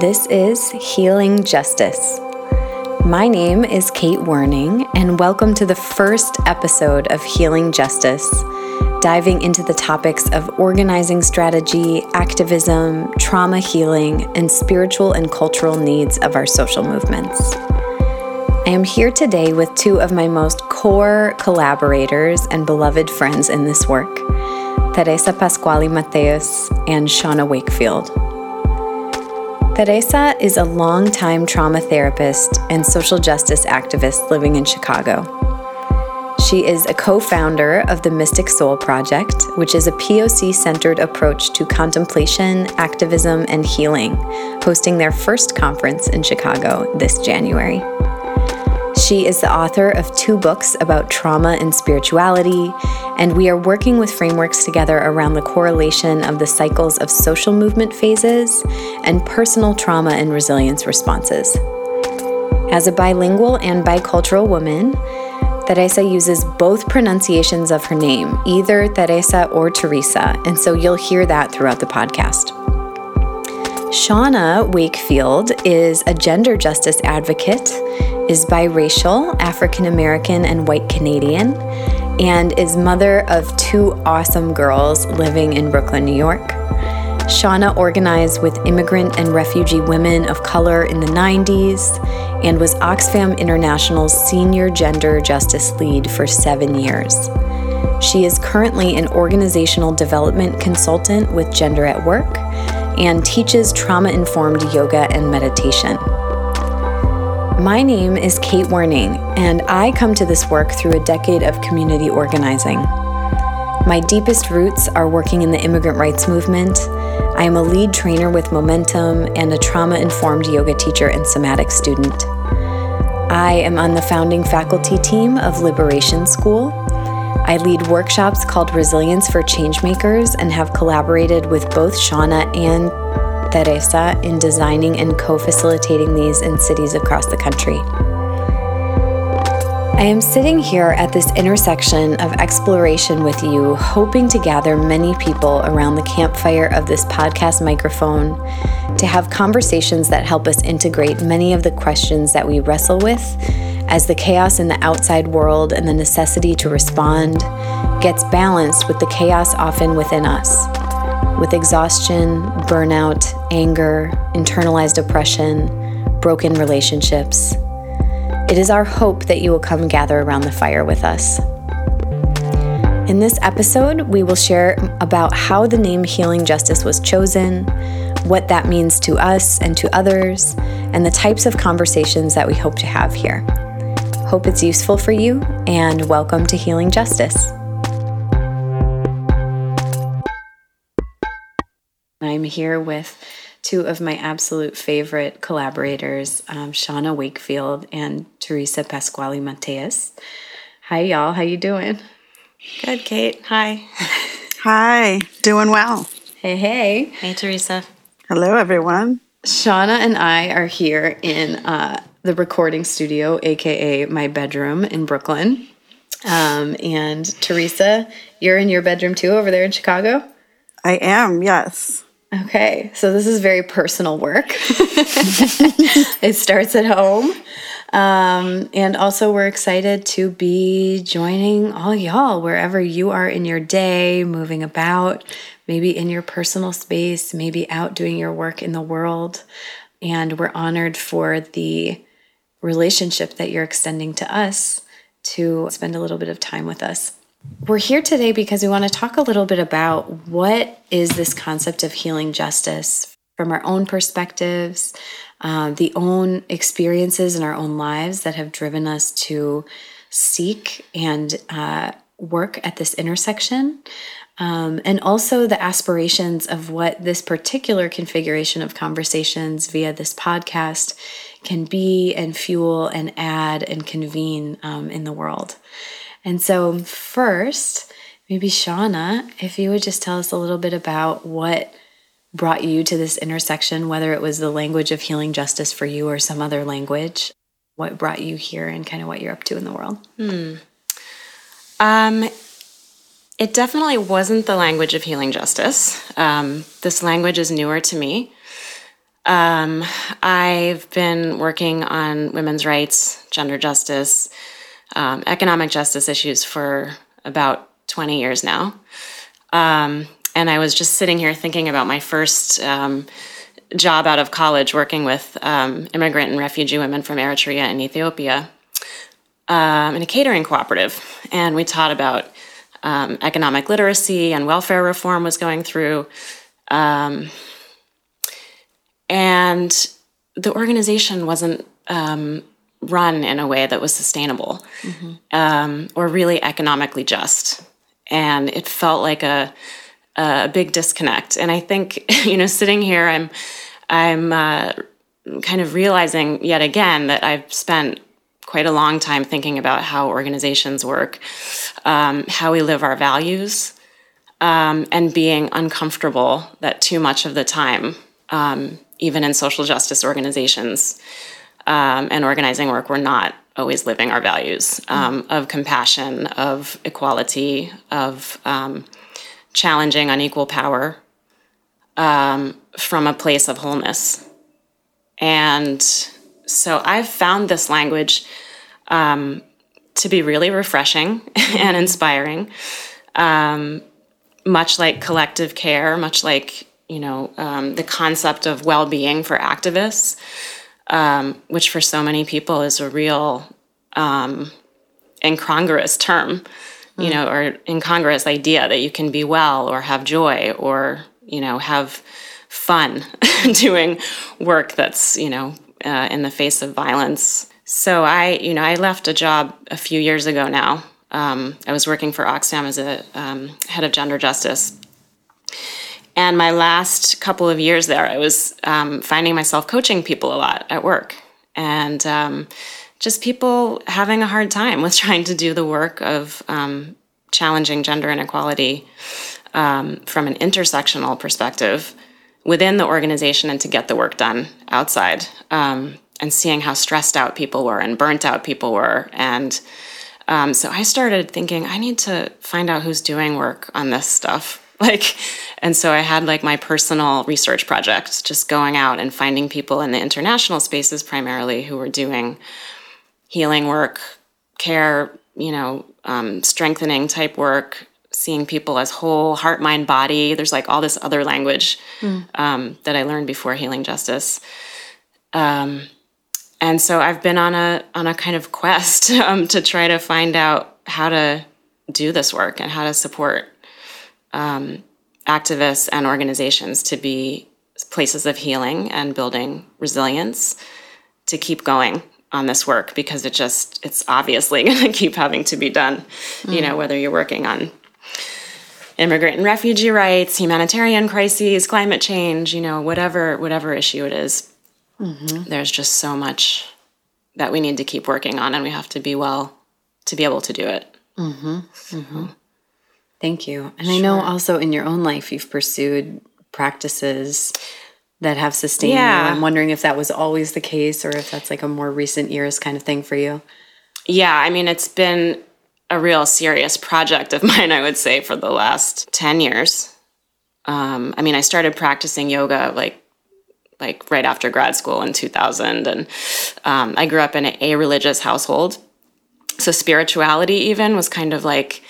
This is Healing Justice. My name is Kate Werning, and welcome to the first episode of Healing Justice, diving into the topics of organizing strategy, activism, trauma healing, and spiritual and cultural needs of our social movements. I am here today with two of my most core collaborators and beloved friends in this work Teresa Pasquale Mateus and Shauna Wakefield. Teresa is a longtime trauma therapist and social justice activist living in Chicago. She is a co founder of the Mystic Soul Project, which is a POC centered approach to contemplation, activism, and healing, hosting their first conference in Chicago this January. She is the author of two books about trauma and spirituality, and we are working with frameworks together around the correlation of the cycles of social movement phases and personal trauma and resilience responses. As a bilingual and bicultural woman, Teresa uses both pronunciations of her name, either Teresa or Teresa, and so you'll hear that throughout the podcast. Shauna Wakefield is a gender justice advocate, is biracial, African American, and white Canadian, and is mother of two awesome girls living in Brooklyn, New York. Shauna organized with immigrant and refugee women of color in the 90s and was Oxfam International's senior gender justice lead for seven years. She is currently an organizational development consultant with Gender at Work and teaches trauma informed yoga and meditation. My name is Kate Werning, and I come to this work through a decade of community organizing. My deepest roots are working in the immigrant rights movement. I am a lead trainer with Momentum and a trauma informed yoga teacher and somatic student. I am on the founding faculty team of Liberation School, I lead workshops called Resilience for Changemakers and have collaborated with both Shauna and Teresa in designing and co facilitating these in cities across the country. I am sitting here at this intersection of exploration with you, hoping to gather many people around the campfire of this podcast microphone to have conversations that help us integrate many of the questions that we wrestle with as the chaos in the outside world and the necessity to respond gets balanced with the chaos often within us, with exhaustion, burnout, anger, internalized oppression, broken relationships. It is our hope that you will come gather around the fire with us. In this episode, we will share about how the name Healing Justice was chosen, what that means to us and to others, and the types of conversations that we hope to have here. Hope it's useful for you, and welcome to Healing Justice. I'm here with two of my absolute favorite collaborators, um, Shauna Wakefield and Teresa Pasquale Mateus. Hi, y'all. How you doing? Good, Kate. Hi. Hi. Doing well. Hey, hey. Hey, Teresa. Hello, everyone. Shauna and I are here in uh, the recording studio, aka my bedroom in Brooklyn. Um, and Teresa, you're in your bedroom too over there in Chicago? I am, yes. Okay, so this is very personal work. it starts at home. Um, and also, we're excited to be joining all y'all wherever you are in your day, moving about, maybe in your personal space, maybe out doing your work in the world. And we're honored for the relationship that you're extending to us to spend a little bit of time with us. We're here today because we want to talk a little bit about what is this concept of healing justice from our own perspectives, uh, the own experiences in our own lives that have driven us to seek and uh, work at this intersection. Um, and also the aspirations of what this particular configuration of conversations via this podcast can be and fuel and add and convene um, in the world. And so, first, maybe Shauna, if you would just tell us a little bit about what brought you to this intersection, whether it was the language of healing justice for you or some other language, what brought you here and kind of what you're up to in the world. Hmm. Um, it definitely wasn't the language of healing justice. Um, this language is newer to me. Um, I've been working on women's rights, gender justice, um, economic justice issues for about 20 years now. Um, and I was just sitting here thinking about my first um, job out of college working with um, immigrant and refugee women from Eritrea and Ethiopia um, in a catering cooperative. And we taught about um, economic literacy and welfare reform was going through. And the organization wasn't um, run in a way that was sustainable um, or really economically just. And it felt like a, a big disconnect. And I think, you know, sitting here, I'm, I'm uh, kind of realizing yet again that I've spent quite a long time thinking about how organizations work, um, how we live our values, um, and being uncomfortable that too much of the time, um, even in social justice organizations um, and organizing work, we're not always living our values um, of compassion, of equality, of um, challenging unequal power from a place of wholeness. And so I've found this language um, to be really refreshing and inspiring, um, much like collective care, much like you know um, the concept of well-being for activists, um, which for so many people is a real um, incongruous term, you know, or incongruous idea that you can be well or have joy or you know have fun doing work that's you know uh, in the face of violence. So I, you know, I left a job a few years ago now. Um, I was working for Oxfam as a um, head of gender justice. And my last couple of years there, I was um, finding myself coaching people a lot at work. And um, just people having a hard time with trying to do the work of um, challenging gender inequality um, from an intersectional perspective within the organization and to get the work done outside um, and seeing how stressed out people were and burnt out people were and um, so i started thinking i need to find out who's doing work on this stuff like and so i had like my personal research project just going out and finding people in the international spaces primarily who were doing healing work care you know um, strengthening type work seeing people as whole heart mind body. There's like all this other language um, that i learned before healing justice. Um, and so i've been on a on a kind of quest um, to try to find out how to do this work and how to support um, activists and organizations to be places of healing and building resilience to keep going on this work because it just it's obviously going to keep having to be done you know mm. whether you're working on immigrant and refugee rights, humanitarian crises, climate change, you know, whatever whatever issue it is, mm-hmm. There's just so much that we need to keep working on and we have to be well to be able to do it. Mm-hmm. Mm-hmm. Thank you. And I know also in your own life you've pursued practices that have sustained Yeah. you. I'm wondering if that was always the case or if that's like a more recent years kind of thing for you. Yeah, I mean it's been a real serious project of mine, I would say, for the last 10 years. Um, I mean, I started practicing yoga like like right after grad school in 2000 and um, i grew up in a, a religious household so spirituality even was kind of like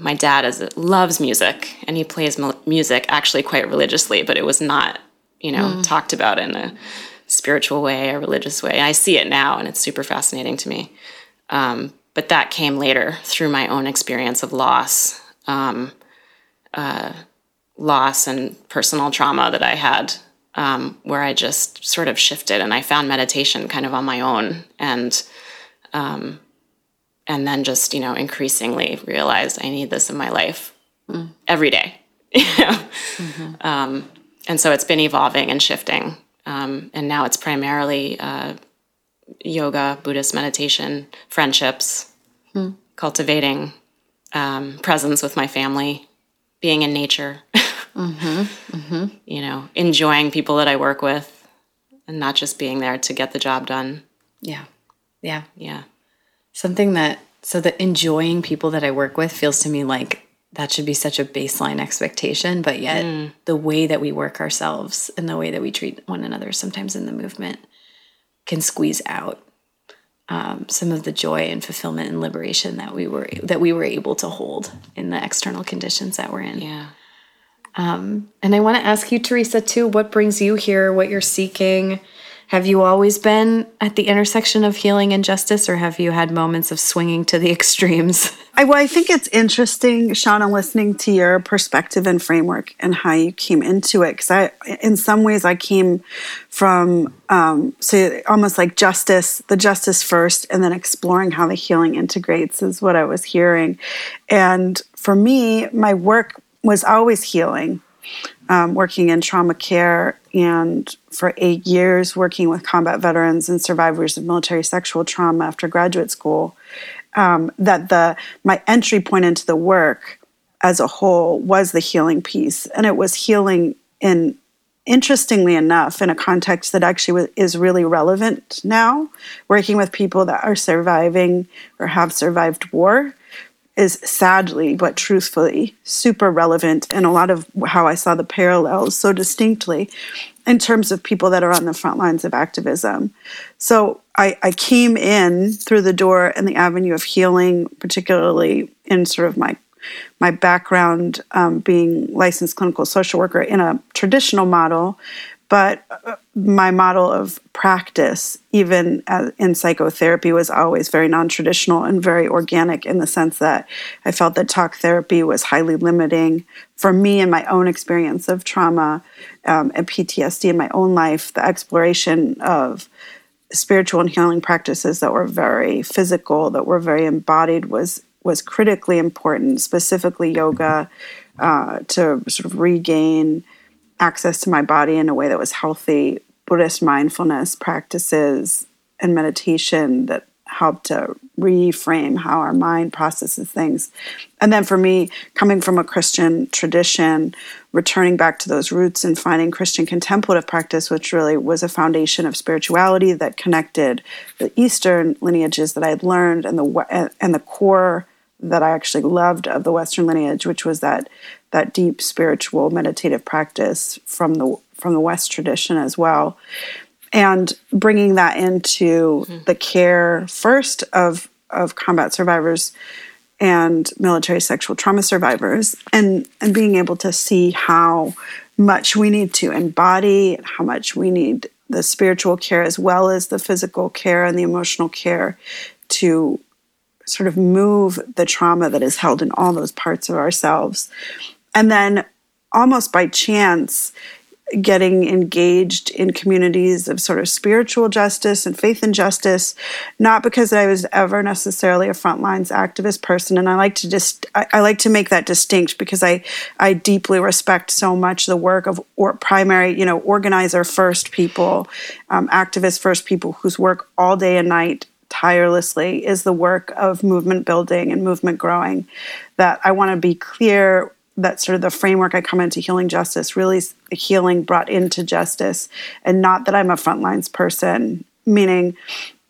my dad is loves music and he plays music actually quite religiously but it was not you know talked about in a spiritual way a religious way. I see it now and it's super fascinating to me. Um, but that came later through my own experience of loss um, uh, loss and personal trauma that i had um, where I just sort of shifted and I found meditation kind of on my own and um, and then just you know increasingly realized I need this in my life every day. You know? um, and so it's been evolving and shifting, um, and now it's primarily uh, yoga, Buddhist meditation, friendships, cultivating um, presence with my family, being in nature. you know, enjoying people that I work with and not just being there to get the job done. Yeah. Yeah. Yeah. Something that so that enjoying people that I work with feels to me like that should be such a baseline expectation, but yet the way that we work ourselves and the way that we treat one another sometimes in the movement can squeeze out um, some of the joy and fulfillment and liberation that we were that we were able to hold in the external conditions that we're in. Yeah. And I want to ask you, Teresa, too, what brings you here, what you're seeking? Have you always been at the intersection of healing and justice, or have you had moments of swinging to the extremes? I, well, I think it's interesting, Shauna, listening to your perspective and framework and how you came into it. Because I, in some ways, I came from um, so almost like justice, the justice first, and then exploring how the healing integrates is what I was hearing. And for me, my work was always healing. Um, working in trauma care and for eight years working with combat veterans and survivors of military sexual trauma after graduate school um, that the my entry point into the work as a whole was the healing piece. And it was healing in interestingly enough in a context that actually is really relevant now working with people that are surviving or have survived war is sadly but truthfully super relevant and a lot of how I saw the parallels so distinctly in terms of people that are on the front lines of activism. So I, I came in through the door and the avenue of healing, particularly in sort of my my background um, being licensed clinical social worker in a traditional model, but uh, my model of practice, even in psychotherapy, was always very non traditional and very organic in the sense that I felt that talk therapy was highly limiting for me and my own experience of trauma um, and PTSD in my own life. The exploration of spiritual and healing practices that were very physical, that were very embodied, was was critically important. Specifically, yoga uh, to sort of regain access to my body in a way that was healthy, Buddhist mindfulness practices and meditation that help to reframe how our mind processes things. And then for me, coming from a Christian tradition, returning back to those roots and finding Christian contemplative practice, which really was a foundation of spirituality that connected the Eastern lineages that I had learned and the and the core that I actually loved of the Western lineage, which was that that deep spiritual meditative practice from the from the West tradition as well, and bringing that into mm-hmm. the care first of of combat survivors and military sexual trauma survivors, and and being able to see how much we need to embody, how much we need the spiritual care as well as the physical care and the emotional care to sort of move the trauma that is held in all those parts of ourselves and then almost by chance getting engaged in communities of sort of spiritual justice and faith and justice not because i was ever necessarily a frontlines activist person. And i like to just I, I, like to make that distinct because i i deeply respect so much the work of or primary you know organizer first people um, activist first people whose work all day and night tirelessly is the work of movement building and movement growing that i want to be clear that sort of the framework I come into healing justice really healing brought into justice, and not that I'm a frontlines person. Meaning,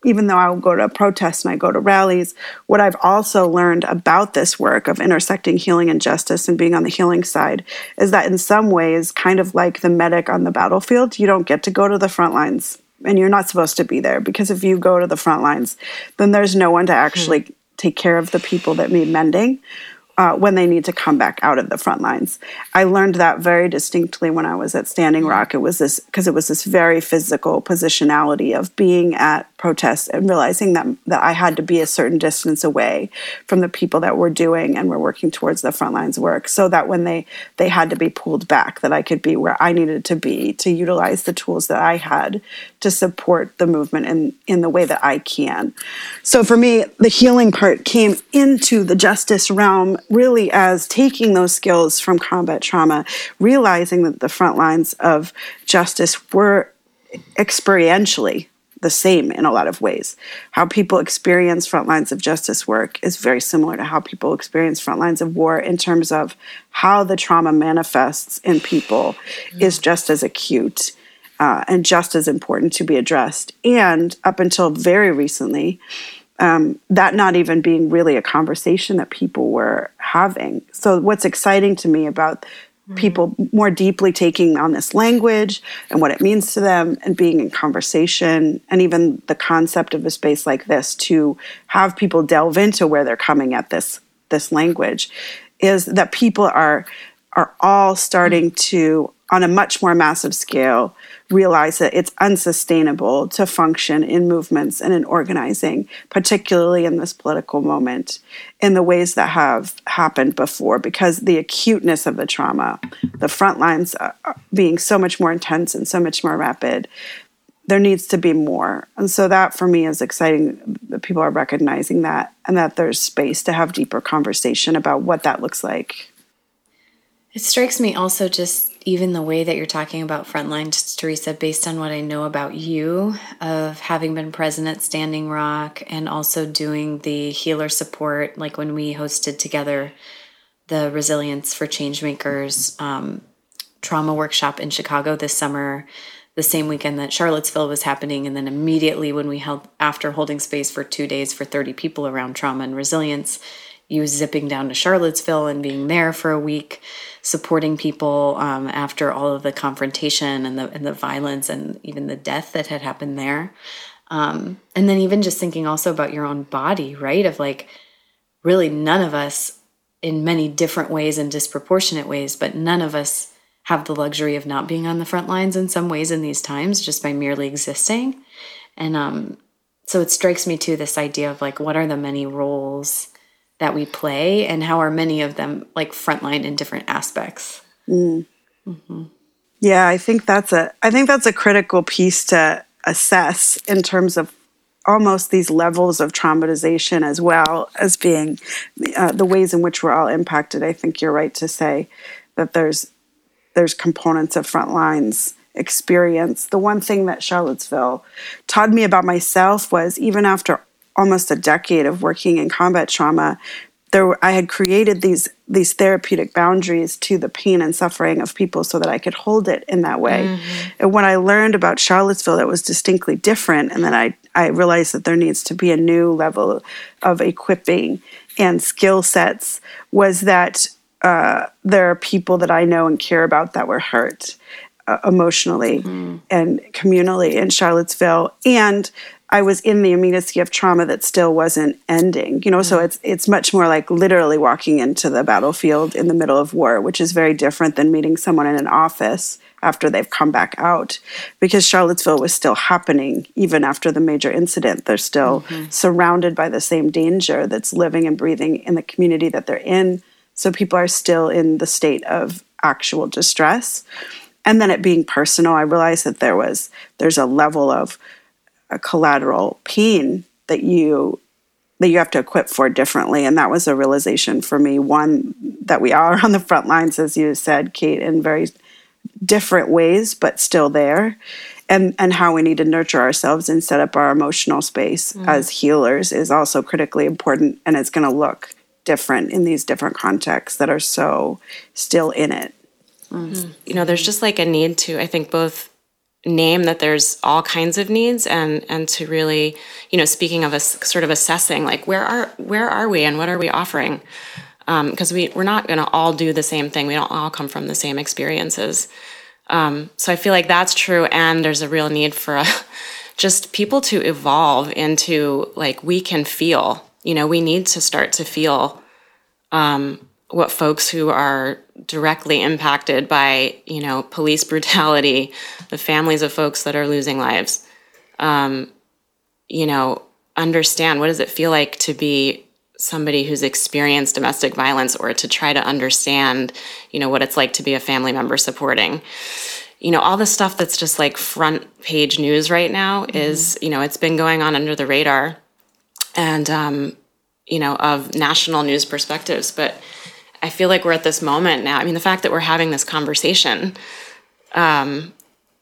even though I will go to protests and I go to rallies, what I've also learned about this work of intersecting healing and justice and being on the healing side is that in some ways, kind of like the medic on the battlefield, you don't get to go to the front lines and you're not supposed to be there because if you go to the front lines, then there's no one to actually hmm. take care of the people that need mending uh, when they need to come back out of the front lines. I learned that very distinctly when I was at Standing Rock. It was this because it was this very physical positionality of being at protests and realizing that that I had to be a certain distance away from the people that were doing and were working towards the front lines work, so that when they they had to be pulled back, that I could be where I needed to be to utilize the tools that I had to support the movement in in the way that I can. So for me, the healing part came into the justice realm really as taking those skills from combat trauma, realizing that the front lines of justice were experientially the same in a lot of ways. How people experience front lines of justice work is very similar to how people experience front lines of war in terms of how the trauma manifests in people mm-hmm. is just as acute uh, and just as important to be addressed. And up until very recently, um, that not even being really a conversation that people were having. So, what's exciting to me about people more deeply taking on this language and what it means to them and being in conversation and even the concept of a space like this to have people delve into where they're coming at this this language is that people are are all starting to on a much more massive scale realize that it's unsustainable to function in movements and in organizing, particularly in this political moment, in the ways that have happened before, because the acuteness of the trauma, the front lines uh, uh, being so much more intense and so much more rapid, there needs to be more. And so that for me is exciting that people are recognizing that and that there's space to have deeper conversation about what that looks like. It strikes me also just even the way that you're talking about frontline, Teresa, based on what I know about you, of having been present at Standing Rock and also doing the healer support, like when we hosted together the Resilience for Changemakers um, trauma workshop in Chicago this summer, the same weekend that Charlottesville was happening. And then immediately when we held, after holding space for two days for 30 people around trauma and resilience, you zipping down to Charlottesville and being there for a week supporting people um, after all of the confrontation and the and the violence and even the death that had happened there. Um, and then even just thinking also about your own body, right? Of like, really, none of us, in many different ways and disproportionate ways, but none of us have the luxury of not being on the front lines in some ways in these times just by merely existing. And um, so it strikes me too this idea of like, what are the many roles that we play and how are many of them like frontline in different aspects mm. mm-hmm. yeah i think that's a i think that's a critical piece to assess in terms of almost these levels of traumatization as well as being uh, the ways in which we're all impacted i think you're right to say that there's there's components of front lines experience the one thing that charlottesville taught me about myself was even after almost a decade of working in combat trauma, there I had created these these therapeutic boundaries to the pain and suffering of people so that I could hold it in that way. Mm-hmm. And when I learned about Charlottesville, it was distinctly different. And then I I realized that there needs to be a new level of equipping and skill sets. Was that uh, there are people that I know and care about that were hurt uh, emotionally mm-hmm. and communally in Charlottesville, and I was in the immediacy of trauma that still wasn't ending. You know, mm-hmm. so it's it's much more like literally walking into the battlefield in the middle of war, which is very different than meeting someone in an office after they've come back out. Because Charlottesville was still happening even after the major incident. They're still mm-hmm. surrounded by the same danger that's living and breathing in the community that they're in. So people are still in the state of actual distress. And then it being personal, I realized that there was there's a level of a collateral pain that you that you have to equip for differently and that was a realization for me one that we are on the front lines as you said kate in very different ways but still there and and how we need to nurture ourselves and set up our emotional space mm. as healers is also critically important and it's going to look different in these different contexts that are so still in it mm. you know there's just like a need to i think both name that there's all kinds of needs and and to really you know speaking of us sort of assessing like where are where are we and what are we offering? Because um, we we're not going to all do the same thing. We don't all come from the same experiences. Um, so i feel like that's true and there's a real need for a, just people to evolve into like we can feel you know we need to start to feel um, what folks who are directly impacted by you know police brutality the families of folks that are losing lives um, you know understand what does it feel like to be somebody who's experienced domestic violence or to try to understand you know what it's like to be a family member supporting you know all the stuff that's just like front page news right now mm-hmm. is you know it's been going on under the radar and um, you know of national news perspectives but I feel like we're at this moment now. I mean, the fact that we're having this conversation um,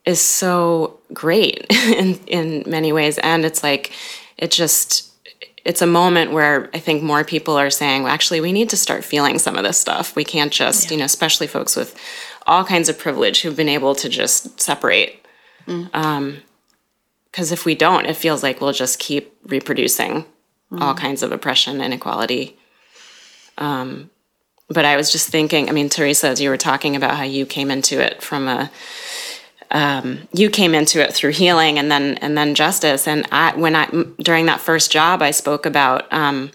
is so great in in many ways, and it's like it just it's a moment where I think more people are saying, well, actually, we need to start feeling some of this stuff. We can't just, yeah. you know, especially folks with all kinds of privilege who've been able to just separate. Because mm. um, if we don't, it feels like we'll just keep reproducing all kinds of oppression, inequality. Um, but I was just thinking, I mean, Teresa, as you were talking about how you came into it from a, um, you came into it through healing and then and then justice. And I, when I during that first job, I spoke about. Um,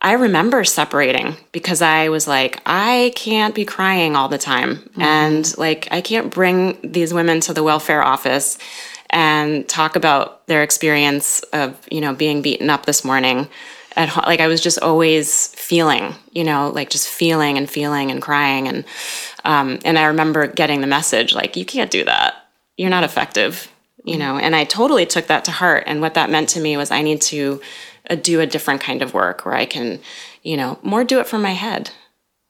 I remember separating because I was like, I can't be crying all the time, mm-hmm. and like I can't bring these women to the welfare office and talk about their experience of you know being beaten up this morning at home. Like I was just always feeling, you know, like just feeling and feeling and crying. And, um, and I remember getting the message, like, you can't do that. You're not effective, you know? And I totally took that to heart. And what that meant to me was I need to uh, do a different kind of work where I can, you know, more do it from my head.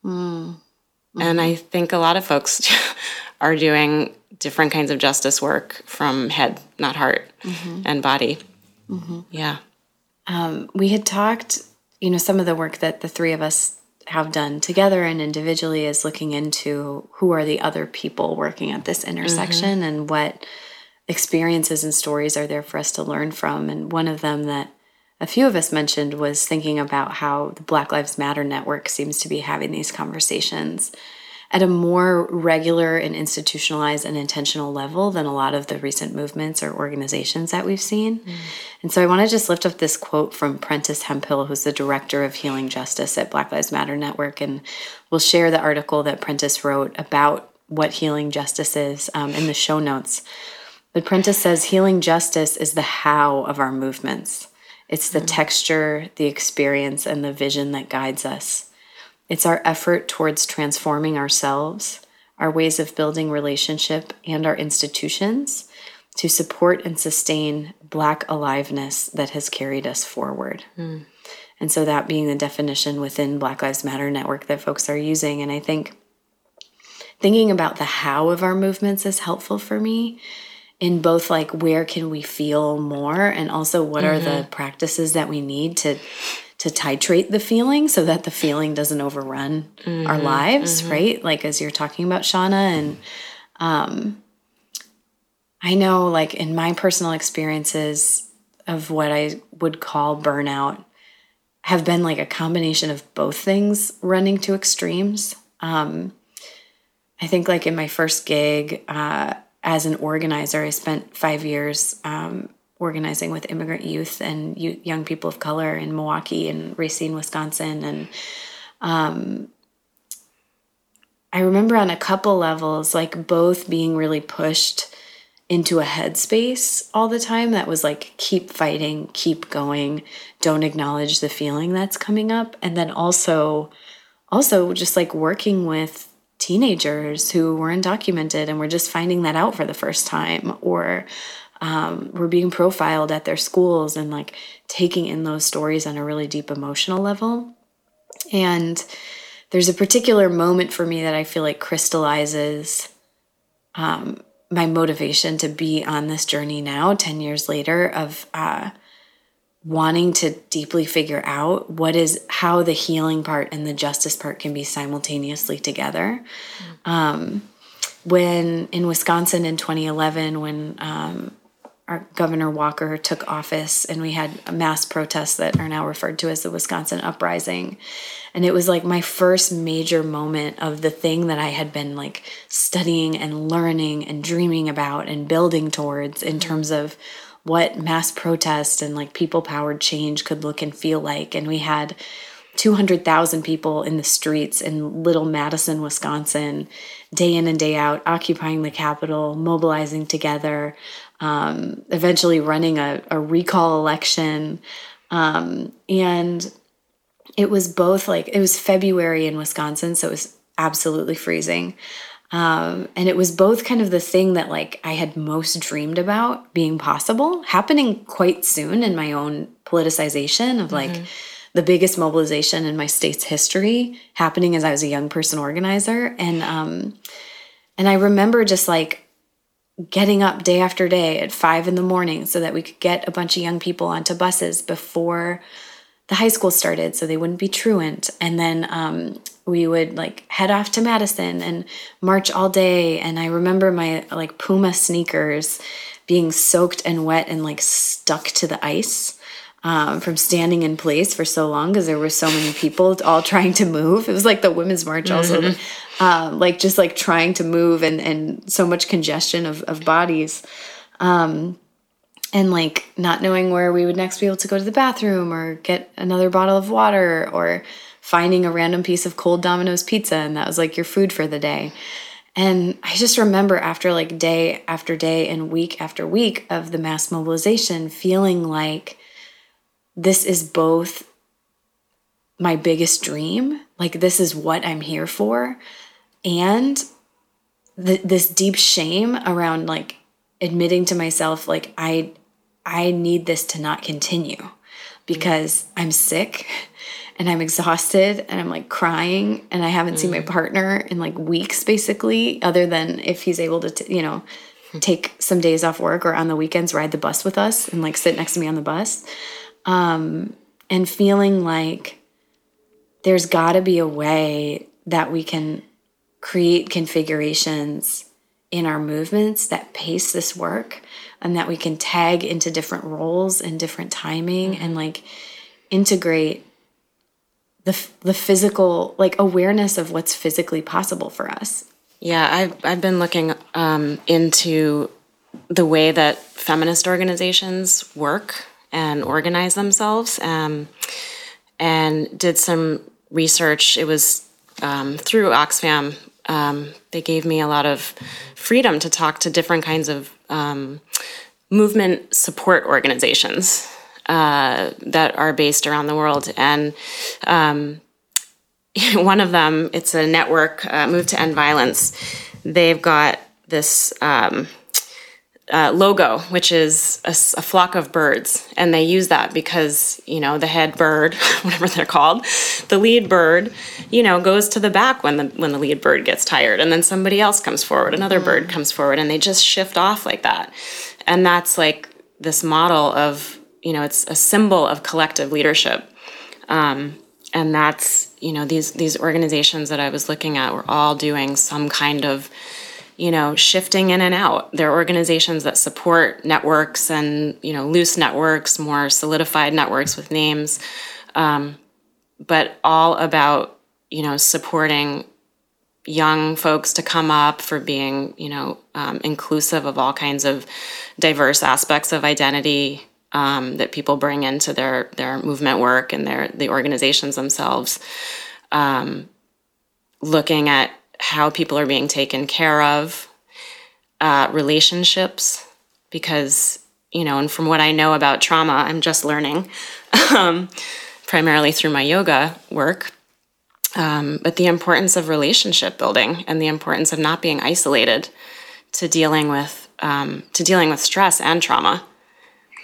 Mm. Mm-hmm. And I think a lot of folks are doing different kinds of justice work from head, not heart mm-hmm. and body. Mm-hmm. Yeah. Um, we had talked, you know, some of the work that the three of us have done together and individually is looking into who are the other people working at this intersection mm-hmm. and what experiences and stories are there for us to learn from. And one of them that a few of us mentioned was thinking about how the Black Lives Matter network seems to be having these conversations at a more regular and institutionalized and intentional level than a lot of the recent movements or organizations that we've seen. Mm. And so I want to just lift up this quote from Prentis Hemphill, who's the director of Healing Justice at Black Lives Matter Network. And we'll share the article that Prentis wrote about what healing justice is um, in the show notes. But Prentis says healing justice is the how of our movements. It's the mm. texture, the experience, and the vision that guides us. It's our effort towards transforming ourselves, our ways of building relationship, and our institutions to support and sustain Black aliveness that has carried us forward. Mm. And so, that being the definition within Black Lives Matter network that folks are using. And I think thinking about the how of our movements is helpful for me in both like where can we feel more and also what mm-hmm. are the mm-hmm. practices that we need to to titrate the feeling so that the feeling doesn't overrun mm-hmm, our lives, mm-hmm. right? Like as you're talking about Shauna and um I know like in my personal experiences of what I would call burnout have been like a combination of both things running to extremes. Um I think like in my first gig uh as an organizer, I spent five years um, organizing with immigrant youth and young people of color in Milwaukee and Racine, Wisconsin. And um, I remember on a couple levels, like both being really pushed into a headspace all the time that was like, keep fighting, keep going, don't acknowledge the feeling that's coming up. And then also, also just like working with teenagers who were undocumented and were just finding that out for the first time or um, were being profiled at their schools and like taking in those stories on a really deep emotional level. And there's a particular moment for me that I feel like crystallizes um, my motivation to be on this journey now, 10 years later, of uh, wanting to deeply figure out what is how the healing part and the justice part can be simultaneously together. Mm-hmm. Um, when in Wisconsin in 2011, when um, our Governor Walker took office, and we had mass protests that are now referred to as the Wisconsin Uprising. And it was like my first major moment of the thing that I had been like studying and learning and dreaming about and building towards in mm-hmm. terms of what mass protest and like people powered change could look and feel like. And we had 200,000 people in the streets in little Madison, Wisconsin, day in and day out, occupying the Capitol, mobilizing together, um, eventually running a, a recall election. Um, and it was both like, it was February in Wisconsin, so it was absolutely freezing. Um, and it was both kind of the thing that like I had most dreamed about being possible, happening quite soon in my own politicization of like mm-hmm. the biggest mobilization in my state's history happening as I was a young person organizer. And um, and I remember just like getting up day after day at five in the morning so that we could get a bunch of young people onto buses before the high school started so they wouldn't be truant. And then um, we would like head off to madison and march all day. And i remember my like puma sneakers being soaked and wet and like stuck to the ice um, from standing in place for so long because there were so many people all trying to move. It was like the Women's March, also, um, like just like trying to move and, and so much congestion of, of bodies. Um, and like not knowing where we would next be able to go to the bathroom or get another bottle of water or finding a random piece of cold Domino's pizza and that was like your food for the day. And I just remember after like day after day and week after week of the mass mobilization feeling like this is both my biggest dream, like this is what I'm here for, and th- this deep shame around like admitting to myself like I I need this to not continue because I'm sick and I'm exhausted and I'm like crying and I haven't mm. seen my mm. partner in like weeks basically other than if he's able to t- you know take some days off work or on the weekends ride the bus with us and like sit next to me on the bus um, and feeling like there's got to be a way that we can create configurations in our movements that pace this work and that we can tag into different roles and different timing mm-hmm. and like integrate the the physical like awareness of what's physically possible for us. Yeah, I've I've been looking um, into the way that feminist organizations work and organize themselves, um, and did some research. It was um, through Oxfam. Um, they gave me a lot of freedom to talk to different kinds of um, movement support organizations uh, that are based around the world. And um, one of them, it's a network, uh, Move to End Violence. They've got this um, uh, logo, which is a, a, flock of birds, and they use that because you know the head bird, whatever they're called, the lead bird, you know, goes to the back when the when the lead bird gets tired, and then somebody else comes forward, another mm. bird comes forward, and they just shift off like that, and that's like this model of you know it's a symbol of collective leadership. Um, and that's you know these these organizations that i was looking at were all doing some kind of you know shifting in and out. There are organizations that support networks and you know loose networks more solidified networks with names um, but all about you know supporting young folks to come up for being you know um, inclusive of all kinds of diverse aspects of identity um, that people bring into their their movement work and their the organizations themselves, um, looking at how people are being taken care of, uh, relationships, because you know, and from what I know about trauma, I'm just learning, um, primarily through my yoga work. Um, but the importance of relationship building and the importance of not being isolated to dealing with um, to dealing with stress and trauma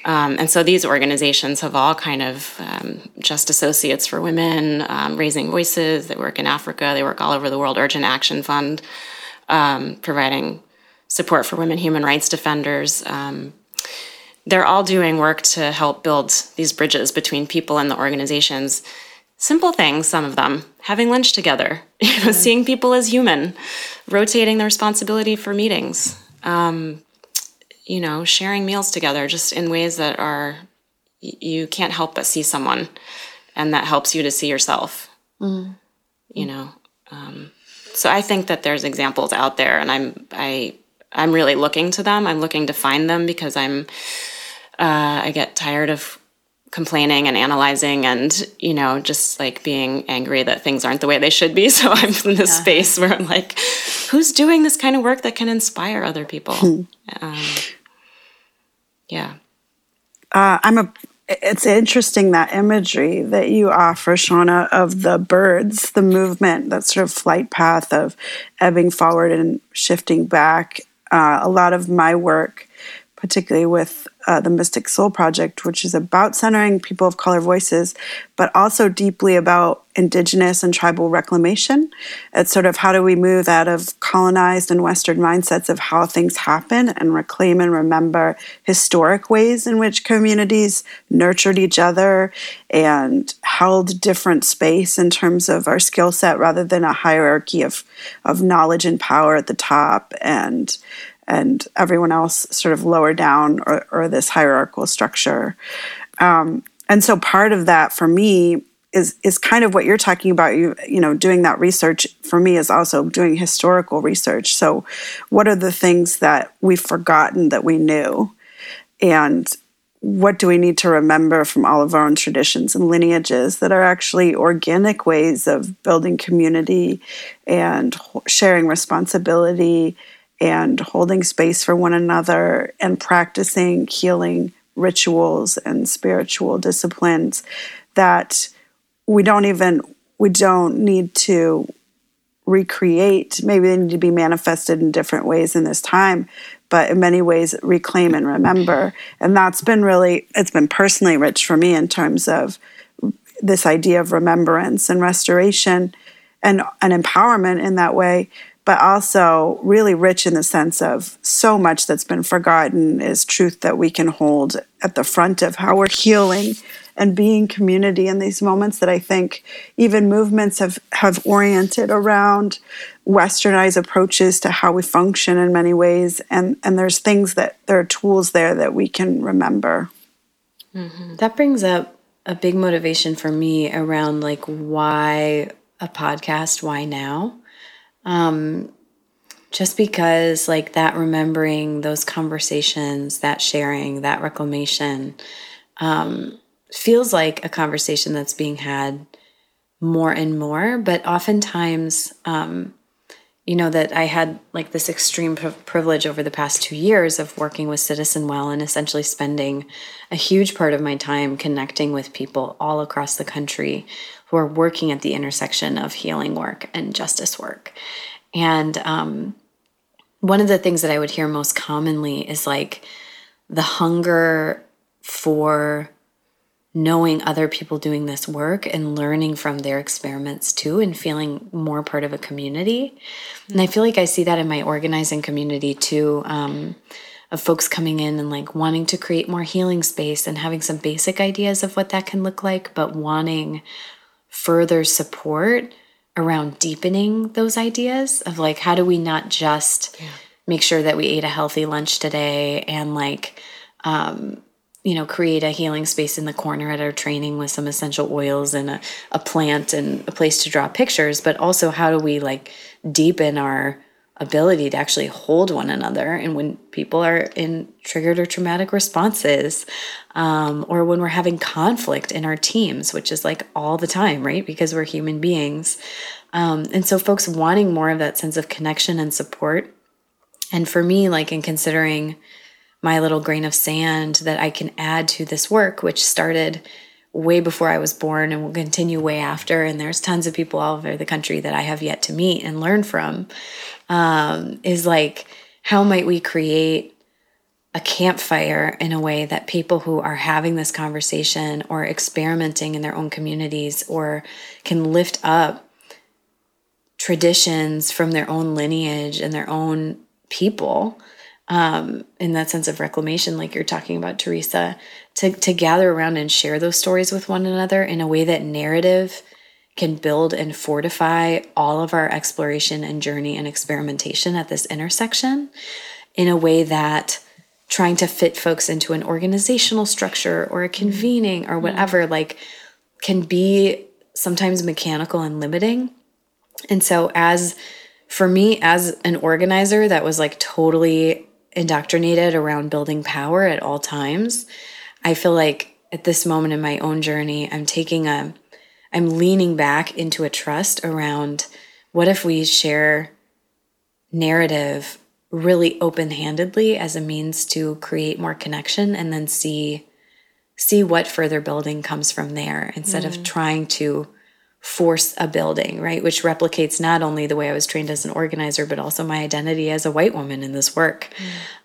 um, and so these organizations have all kind of um, just associates for women, um, raising voices. They work in Africa, they work all over the world. Urgent Action Fund, um, providing support for women human rights defenders. Um, they're all doing work to help build these bridges between people and the organizations. Simple things, some of them, having lunch together, you know, seeing people as human, rotating the responsibility for meetings. Um, you know, sharing meals together just in ways that are, you can't help but see someone and that helps you to see yourself, mm. you know. Um, so I think that there's examples out there and I'm, I, I'm really looking to them. I'm looking to find them because I'm, uh, I get tired of complaining and analyzing and you know just like being angry that things aren't the way they should be so i'm in this yeah. space where i'm like who's doing this kind of work that can inspire other people um, yeah. Uh, I'm a. It's interesting that imagery that you offer, Shauna, of the birds, the movement, that sort of flight path of ebbing forward and shifting back. Uh, a lot of my work, particularly with uh, the Mystic Soul Project, which is about centering people of color voices, but also deeply about indigenous and tribal reclamation. It's sort of how do we move out of colonized and Western mindsets of how things happen and reclaim and remember historic ways in which communities nurtured each other and held different space in terms of our skill set rather than a hierarchy of, of knowledge and power at the top and and everyone else sort of lower down or, or this hierarchical structure. Um, and so part of that for me is is kind of what you're talking about. You you know doing that research for me is also doing historical research. So what are the things that we've forgotten that we knew? And what do we need to remember from all of our own traditions and lineages that are actually organic ways of building community and sharing responsibility and holding space for one another and practicing healing rituals and spiritual disciplines that we don't even we don't need to recreate. Maybe they need to be manifested in different ways in this time but in many ways reclaim and remember. And that's been really it's been personally rich for me in terms of this idea of remembrance and restoration and an empowerment in that way but also really rich in the sense of so much that's been forgotten is truth that we can hold at the front of how we're healing and being community in these moments that I think even movements have, have oriented around westernized approaches to how we function in many ways. And, and there's things that there are tools there that we can remember. Mm-hmm. That brings up a big motivation for me around like why a podcast, why now? Um, just because like that remembering those conversations that sharing that reclamation um, feels like a conversation that's being had more and more. But oftentimes um, you know that i had like this extreme privilege over the past two years of working with citizen well and essentially spending a huge part of my time connecting with people all across the country who are working at the intersection of healing work and justice work. And um, one of the things that i would hear most commonly is like the hunger for knowing other people doing this work and learning from their experiments too and feeling more part of a community. And i feel like i see that in my organizing community too um, of folks coming in and like wanting to create more healing space and having some basic ideas of what that can look like but wanting further support around deepening those ideas of like how do we not just yeah. make sure that we ate a healthy lunch today and like um, you know, create a healing space in the corner at our training with some essential oils and a, a plant and a place to draw pictures, but also how do we like deepen our ability to actually hold one another and when people are in triggered or traumatic responses um, or when we're having conflict in our teams which is like all the time right? Because we're human beings. Um, and so folks wanting more of that sense of connection and support. And for me like in considering my little grain of sand that I can add to this work, which started way before I was born and will continue way after. And there's tons of people all over the country that I have yet to meet and learn from. Um, is like, how might we create a campfire in a way that people who are having this conversation or experimenting in their own communities or can lift up traditions from their own lineage and their own people um, in that sense of reclamation, like you're talking about, Teresa, to, to gather around and share those stories with one another in a way that narrative can build and fortify all of our exploration and journey and experimentation at this intersection in a way that trying to fit folks into an organizational structure or a mm-hmm. convening or mm-hmm. whatever like can be sometimes mechanical and limiting and so as for me as an organizer that was like totally indoctrinated around building power at all times. I feel like at this moment in my own journey, I'm taking a, I'm leaning back into a trust around what if we share narrative really open-handedly as a means to create more connection and then see see what further building comes from there instead mm. of trying to force a building, right? Which replicates not only the way I was trained as an organizer, but also my identity as a white woman in this work.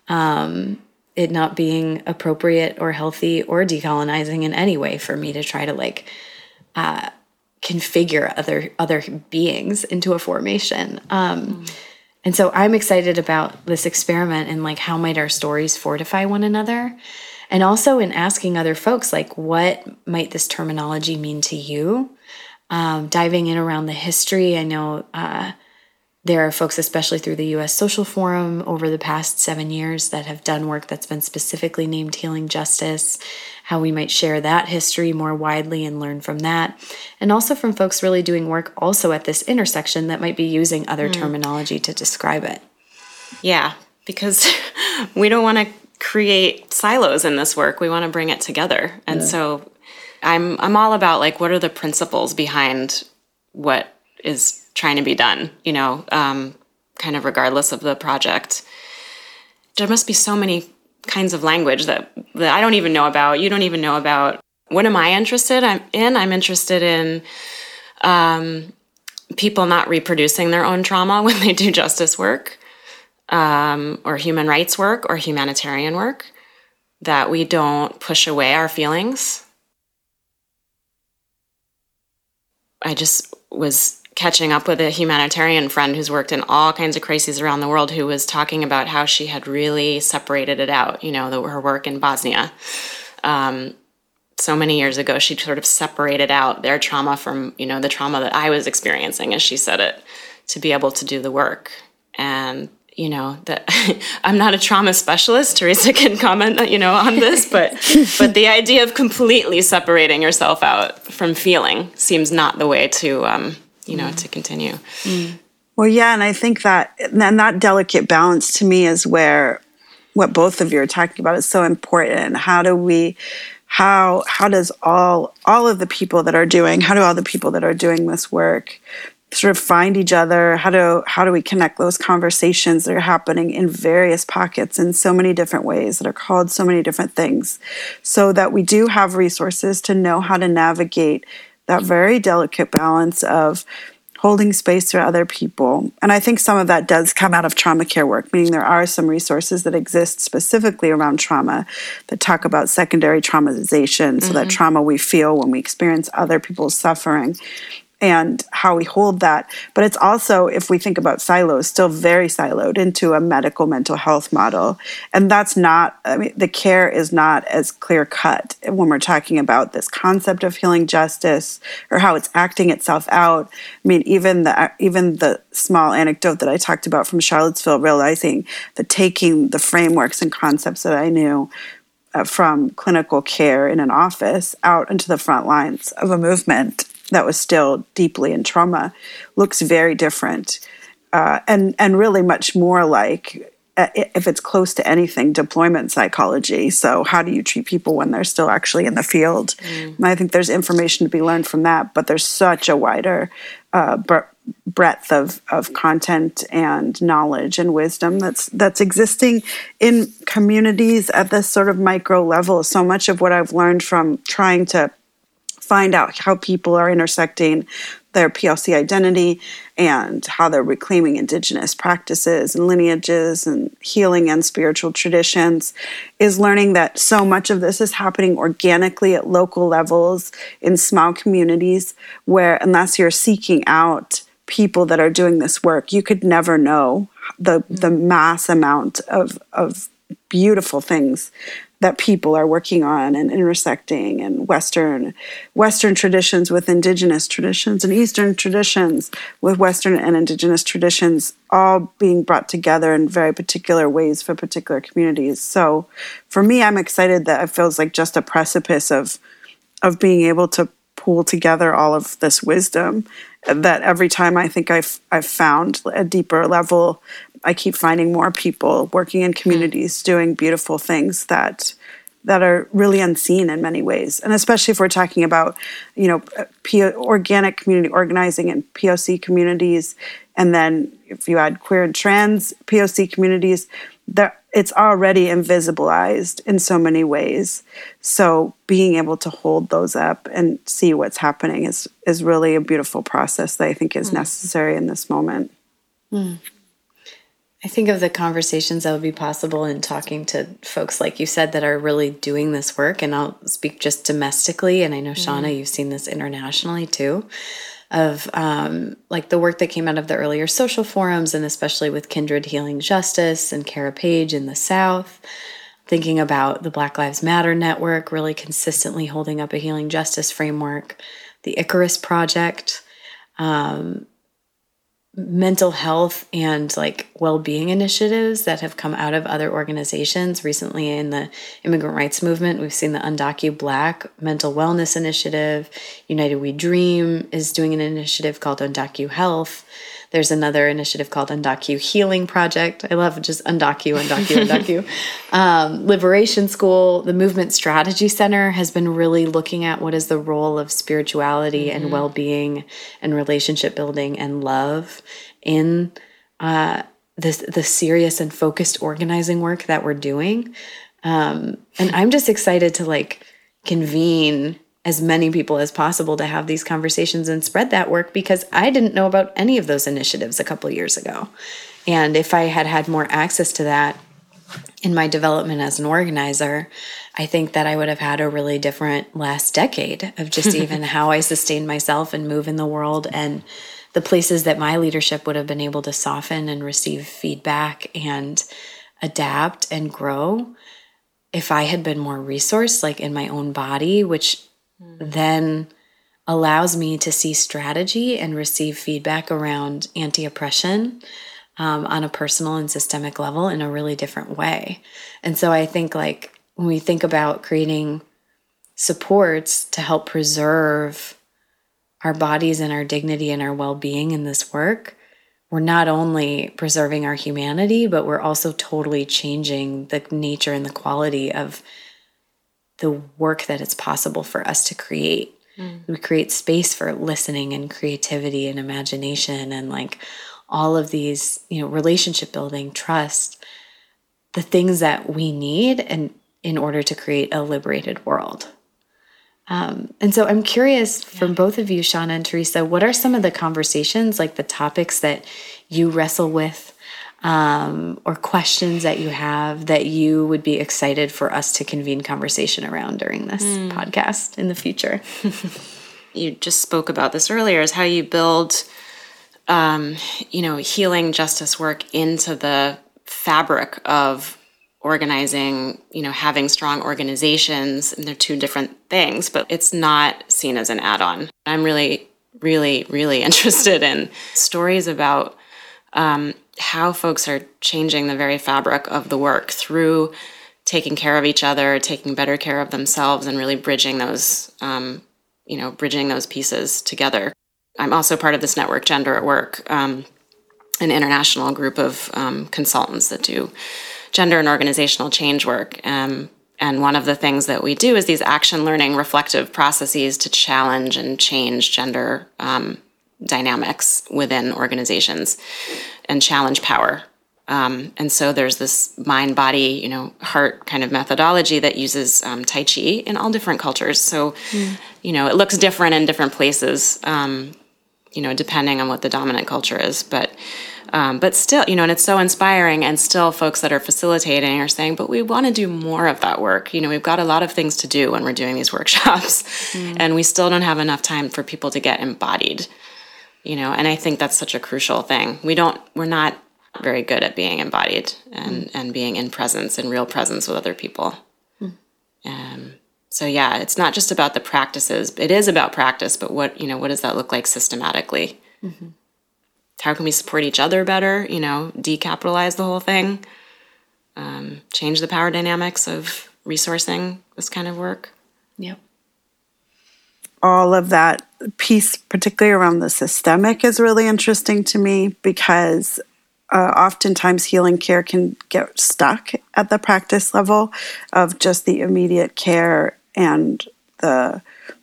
Mm. Um, it not being appropriate or healthy or decolonizing in any way for me to try to like uh, configure other other beings into a formation. Um, mm. And so I'm excited about this experiment and like how might our stories fortify one another. And also in asking other folks, like, what might this terminology mean to you? um, diving in around the history. I know uh, there are folks, especially through the US Social Forum over the past seven years, that have done work that's been specifically named Healing Justice, how we might share that history more widely and learn from that. And also from folks really doing work also at this intersection that might be using other mm. terminology to describe it. Yeah, because we don't want to create silos in this work. We want to bring it together. And yeah. so I'm I'm all about like what are the principles behind what is trying to be done, you know, um, kind of regardless of the project. There must be so many kinds of language that, that I don't even know about, you don't even know about. What am I interested in? I'm interested in um, people not reproducing their own trauma when they do justice work um, or human rights work or humanitarian work, that we don't push away our feelings. I just was catching up with a humanitarian friend who's worked in all kinds of crises around the world who was talking about how she had really separated it out, you know, the, her work in Bosnia. Um, so many years ago, she sort of separated out their trauma from, you know, the trauma that I was experiencing, as she said it, to be able to do the work. And you know that I'm not a trauma specialist. Teresa can comment, you know, on this, but but the idea of completely separating yourself out from feeling seems not the way to um, you know, to continue. Mm. Well, yeah, and I think that and that delicate balance to me is where what both of you are talking about is so important. How do we how how does all all of the people that are doing how do all the people that are doing this work sort of find each other how do how do we connect those conversations that are happening in various pockets in so many different ways that are called so many different things so that we do have resources to know how to navigate that very delicate balance of holding space for other people. And I think some of that does come out of trauma care work, meaning there are some resources that exist specifically around trauma that talk about secondary traumatization, so mm-hmm. that trauma we feel when we experience other people's suffering and how we hold that. But it's also, if we think about silos, still very siloed into a medical mental health model. And that's not, I mean, the care is not as clear cut when we're talking about this concept of healing justice or how it's acting itself out. I mean, even the, even the small anecdote that I talked about from Charlottesville, realizing that taking the frameworks and concepts that I knew uh, from clinical care in an office out into the front lines of a movement that was still deeply in trauma looks very different uh, and and really much more like uh, if it's close to anything deployment psychology. So how do you treat people when they're still actually in the field? Mm. i think there's information to be learned from that but there's such a wider uh, breadth of, of content and knowledge and wisdom that's that's existing in communities at this sort of micro level. So much of what i've learned from trying to find out how people are intersecting their POC identity and how they're reclaiming indigenous practices and lineages and healing and spiritual traditions is learning that so much of this is happening organically at local levels in small communities where unless you're seeking out people that are doing this work you could never know the the mm-hmm. mass amount of of beautiful things that people are working on and intersecting and western western traditions with indigenous traditions and eastern traditions with western and indigenous traditions all being brought together in very particular ways for particular communities. So for me i'm excited that it feels like just a precipice of of being able to pull together all of this wisdom that every time i think i've i've found a deeper level I keep finding more people working in communities doing beautiful things that that are really unseen in many ways and especially if we're talking about you know P- organic community organizing in poc communities and then if you add queer and trans poc communities that it's already invisibilized in so many ways so being able to hold those up and see what's happening is is really a beautiful process that i think is mm. necessary in this moment mm. I think of the conversations that would be possible in talking to folks, like you said, that are really doing this work. And I'll speak just domestically. And I know, mm-hmm. Shauna, you've seen this internationally too of um, like the work that came out of the earlier social forums, and especially with Kindred Healing Justice and Cara Page in the South. Thinking about the Black Lives Matter network, really consistently holding up a healing justice framework, the Icarus Project. Um, mental health and like well-being initiatives that have come out of other organizations. Recently in the immigrant rights movement we've seen the undocu black mental wellness initiative. United we dream is doing an initiative called undocu health there's another initiative called Undocu Healing Project. I love just Undocu, Undocu, Undocu. Um, Liberation School, the Movement Strategy Center has been really looking at what is the role of spirituality mm-hmm. and well being and relationship building and love in uh, this the serious and focused organizing work that we're doing. Um, and I'm just excited to like convene as many people as possible to have these conversations and spread that work because I didn't know about any of those initiatives a couple years ago. And if I had had more access to that in my development as an organizer, I think that I would have had a really different last decade of just even how I sustain myself and move in the world and the places that my leadership would have been able to soften and receive feedback and adapt and grow if I had been more resourced, like in my own body, which then allows me to see strategy and receive feedback around anti oppression um, on a personal and systemic level in a really different way. And so I think, like, when we think about creating supports to help preserve our bodies and our dignity and our well being in this work, we're not only preserving our humanity, but we're also totally changing the nature and the quality of the work that it's possible for us to create. Mm. We create space for listening and creativity and imagination and like all of these, you know, relationship building, trust, the things that we need and in order to create a liberated world. Um, and so I'm curious from both of you, Shauna and Teresa, what are some of the conversations, like the topics that you wrestle with um, or questions that you have that you would be excited for us to convene conversation around during this mm. podcast in the future. you just spoke about this earlier is how you build um, you know healing justice work into the fabric of organizing you know having strong organizations and they're two different things but it's not seen as an add-on i'm really really really interested in stories about um, how folks are changing the very fabric of the work through taking care of each other, taking better care of themselves, and really bridging those, um, you know, bridging those pieces together. I'm also part of this network, Gender at Work, um, an international group of um, consultants that do gender and organizational change work. Um, and one of the things that we do is these action learning reflective processes to challenge and change gender um, dynamics within organizations and challenge power. Um, and so there's this mind, body, you know, heart kind of methodology that uses um, Tai Chi in all different cultures. So, mm. you know, it looks different in different places, um, you know, depending on what the dominant culture is. But, um, but still, you know, and it's so inspiring. And still, folks that are facilitating are saying, but we want to do more of that work. You know, we've got a lot of things to do when we're doing these workshops, mm. and we still don't have enough time for people to get embodied you know and i think that's such a crucial thing. We don't we're not very good at being embodied and mm. and being in presence in real presence with other people. Mm. um, so yeah it's not just about the practices. It is about practice but what you know what does that look like systematically? Mm-hmm. how can we support each other better you know decapitalize the whole thing? Um, change the power dynamics of resourcing this kind of work? Yep all of that piece, particularly around the systemic, is really interesting to me because uh, oftentimes healing care can get stuck at the practice level of just the immediate care and the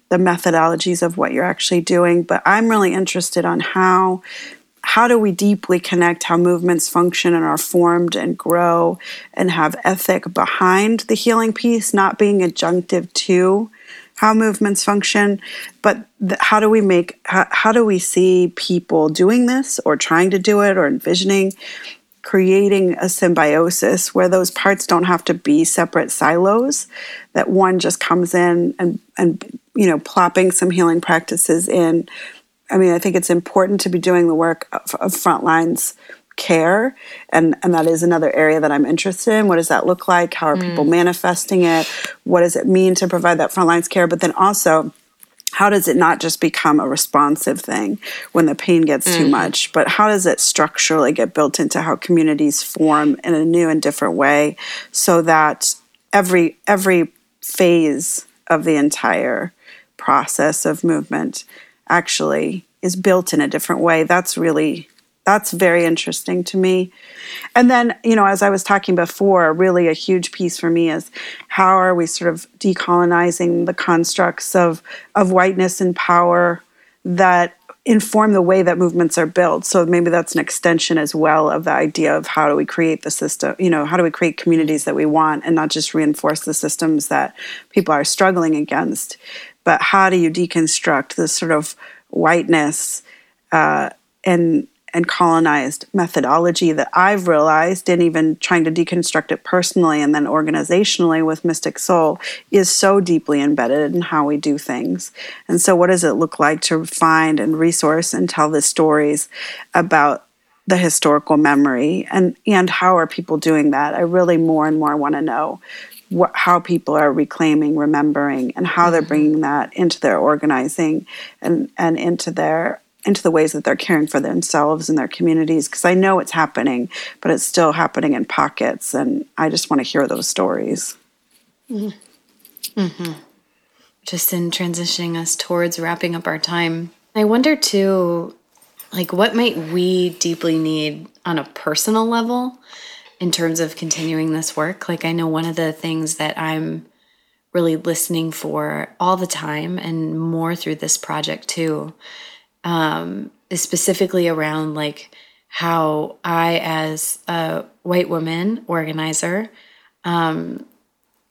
the methodologies of what you're actually doing. But i'm really interested on how how do we deeply connect how movements function and are formed and grow and have ethic behind the healing piece not being adjunctive to how movements function, but th- how do we make how, how do we see people doing this or trying to do it or envisioning creating a symbiosis where those parts don't have to be separate silos that one just comes in and and you know plopping some healing practices in? I mean i think it's important to be doing the work of, of front lines care and and that is another area that i'm interested in. What does that look like? How are mm. people manifesting it? What does it mean to provide that frontlines care? But then also how does it not just become a responsive thing when the pain gets too much but how does it structurally get built into how communities form in a new and different way so that every every phase of the entire process of movement actually is built in a different way? That's really that's very interesting to me. And then you know as i was talking before really a huge piece for me is how are we sort of decolonizing the constructs of of whiteness and power that inform the way that movements are built? So maybe that's an extension as well of the idea of how do we create the system you know how do we create communities that we want and not just reinforce the systems that people are struggling against? But how do you deconstruct this sort of whiteness uh, and and colonized methodology that I've realized, and even trying to deconstruct it personally and then organizationally with Mystic Soul, is so deeply embedded in how we do things. And so, what does it look like to find and resource and tell the stories about the historical memory and and how are people doing that? I really more and more want to know what, how people are reclaiming, remembering, and how they're mm-hmm. bringing that into their organizing and and into their into the ways that they're caring for themselves and their communities because I know it's happening, but it's still happening in pockets, and I just want to hear those stories. Mm-hmm. Just in transitioning us towards wrapping up our time, I wonder too, like what might we deeply need on a personal level in terms of continuing this work? Like I know one of the things that I'm really listening for all the time and more through this project too um, is specifically around like how I, as a white woman organizer, um,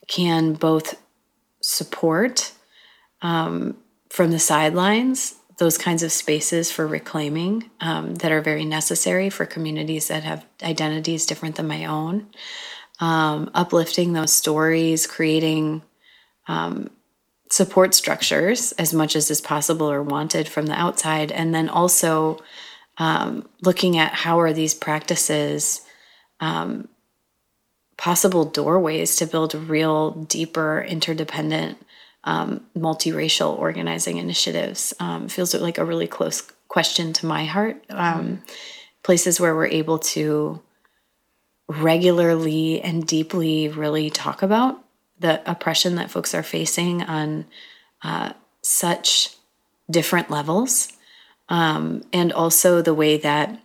can both support um, from the sidelines those kinds of spaces for reclaiming um, that are very necessary for communities that have identities different than my own. Um, uplifting those stories, creating um, support structures as much as is possible or wanted from the outside and then also um, looking at how are these practices um, possible doorways to build real deeper interdependent um, multiracial organizing initiatives. Um, feels like a really close question to my heart um, places where we're able to regularly and deeply really talk about the oppression that folks are facing on uh, such different levels, um, and also the way that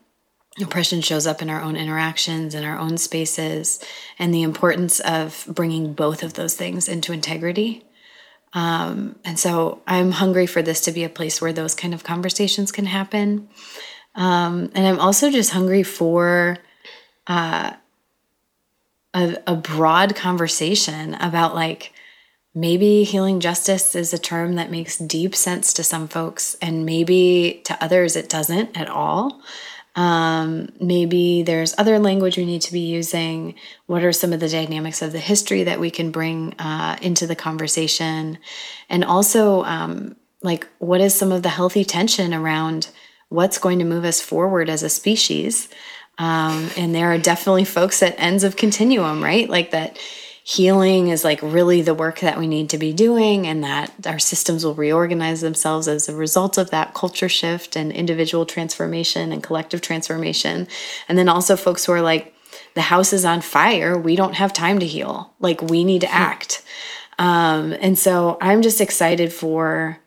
oppression shows up in our own interactions in our own spaces, and the importance of bringing both of those things into integrity. Um, and so I'm hungry for this to be a place where those kind of conversations can happen. Um, and I'm also just hungry for uh, a, a broad conversation about like maybe healing justice is a term that makes deep sense to some folks and maybe to others it doesn't at all. Um, maybe there's other language we need to be using. What are some of the dynamics of the history that we can bring uh, into the conversation? And also um, like what is some of the healthy tension around what's going to move us forward as a species um, and there are definitely folks at ends of continuum, right? Like that healing is like really the work that we need to be doing, and that our systems will reorganize themselves as a result of that culture shift and individual transformation and collective transformation. And then also folks who are like, the house is on fire. We don't have time to heal. Like, we need to act. Um, and so I'm just excited for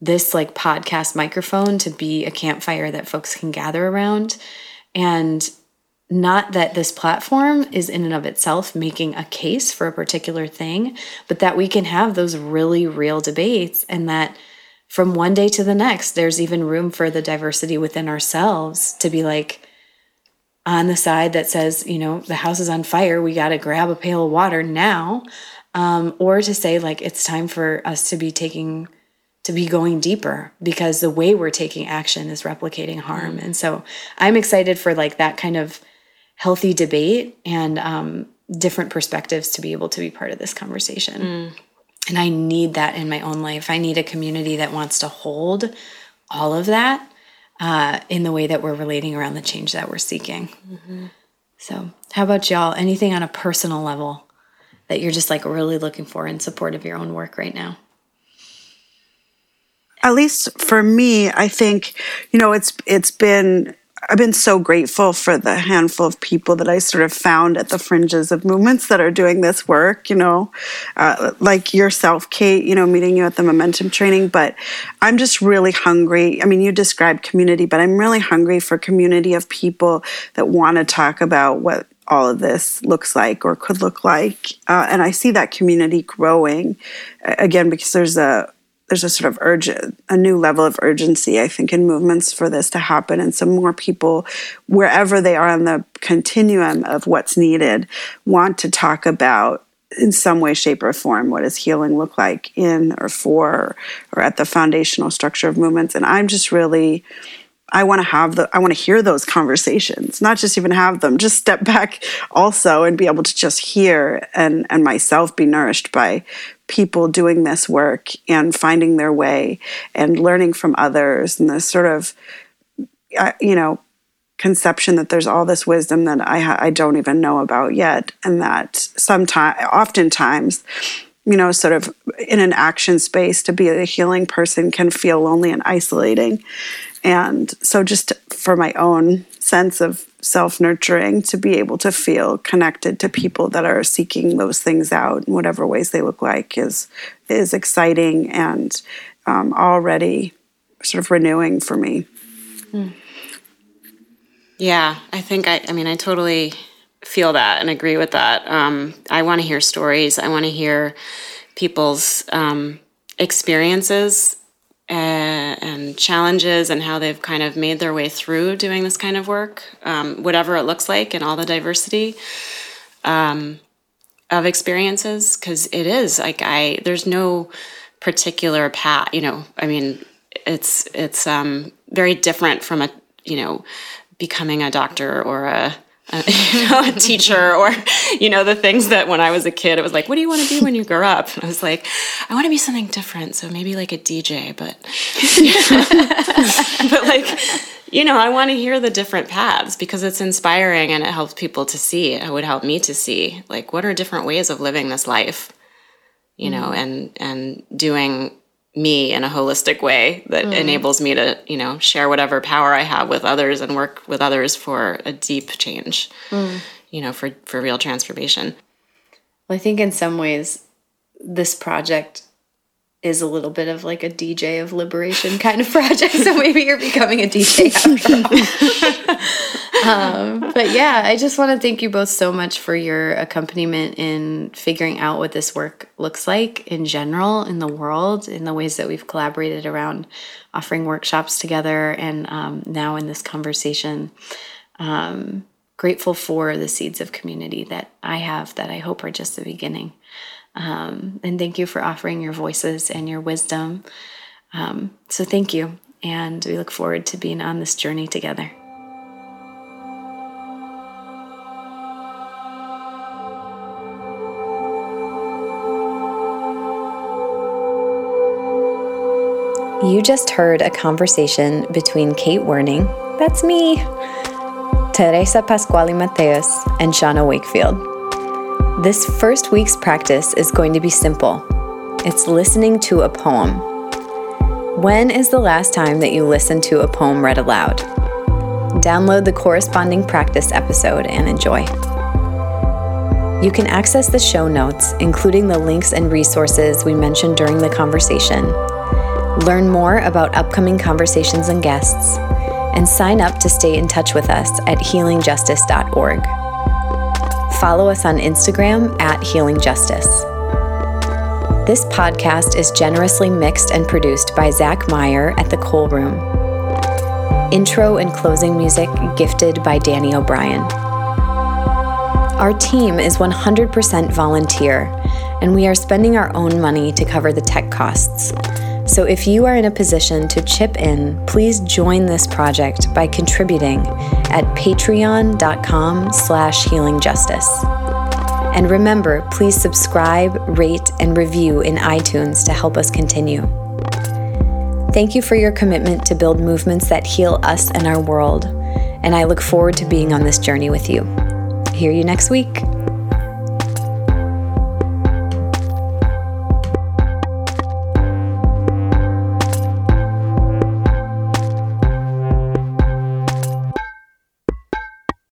this like podcast microphone to be a campfire that folks can gather around and not that this platform is in and of itself making a case for a particular thing, but that we can have those really real debates and that from one day to the next, there's even room for the diversity within ourselves to be like, on the side that says, you know, the house is on fire, we got to grab a pail of water now. Um, or to say, like, it's time for us to be taking to be going deeper because the way we're taking action is replicating harm. And so I'm excited for like that kind of healthy debate and um, different perspectives to be able to be part of this conversation. Mm. And I need that in my own life. I need a community that wants to hold all of that uh, in the way that we're relating around the change that we're seeking. Mm-hmm. So, how about y'all? Anything on a personal level that you're just like really looking for in support of your own work right now? At least for me, I think, you know, it's it's been I've been so grateful for the handful of people that I sort of found at the fringes of movements that are doing this work, you know, uh, like yourself, Kate, you know, meeting you at the momentum training. But I'm just really hungry. I mean, you described community, but I'm really hungry for community of people that want to talk about what all of this looks like or could look like. Uh, and I see that community growing again because there's a there's a sort of urgent, a new level of urgency, I think, in movements for this to happen. And so more people, wherever they are on the continuum of what's needed, want to talk about in some way, shape, or form what does healing look like in or for or at the foundational structure of movements. And I'm just really I want to have the I want to hear those conversations, not just even have them, just step back also and be able to just hear and and myself be nourished by people doing this work and finding their way and learning from others and this sort of uh, you know conception that there's all this wisdom that I I don't even know about yet and that sometimes oftentimes you know, sort of in an action space to be a healing person can feel lonely and isolating. And so, just for my own sense of self nurturing, to be able to feel connected to people that are seeking those things out in whatever ways they look like is is exciting and um, already sort of renewing for me. Yeah, I think I. I mean, I totally feel that and agree with that. Um, I want to hear stories. I want to hear people's um, experiences uh, and challenges and how they've kind of made their way through doing this kind of work, um, whatever it looks like, and all the diversity um, of experiences. Because it is like I, there's no particular path. You know, I mean, it's it's um, very different from a you know becoming a doctor or a uh, you know, a teacher or, you know, the things that when I was a kid, it was like, what do you want to be when you grow up? And I was like, I want to be something different. So maybe like a DJ, but, but like, you know, I want to hear the different paths because it's inspiring and it helps people to see. It would help me to see like, what are different ways of living this life, you know, mm-hmm. and, and doing me in a holistic way that mm. enables me to you know share whatever power i have with others and work with others for a deep change mm. you know for for real transformation well i think in some ways this project is a little bit of like a DJ of liberation kind of project. So maybe you're becoming a DJ after all. um, but yeah, I just want to thank you both so much for your accompaniment in figuring out what this work looks like in general in the world, in the ways that we've collaborated around offering workshops together, and um, now in this conversation. Um, grateful for the seeds of community that I have that I hope are just the beginning. Um, and thank you for offering your voices and your wisdom. Um, so thank you. And we look forward to being on this journey together. You just heard a conversation between Kate Werning, that's me, Teresa Pasquale Mateus, and Shauna Wakefield. This first week's practice is going to be simple it's listening to a poem. When is the last time that you listened to a poem read aloud? Download the corresponding practice episode and enjoy. You can access the show notes, including the links and resources we mentioned during the conversation, learn more about upcoming conversations and guests, and sign up to stay in touch with us at healingjustice.org follow us on Instagram at Healing Justice. This podcast is generously mixed and produced by Zach Meyer at the Cole Room. Intro and closing music gifted by Danny O'Brien. Our team is 100% volunteer, and we are spending our own money to cover the tech costs. So if you are in a position to chip in, please join this project by contributing at patreon.com slash healingjustice. And remember, please subscribe, rate, and review in iTunes to help us continue. Thank you for your commitment to build movements that heal us and our world, and I look forward to being on this journey with you. Hear you next week.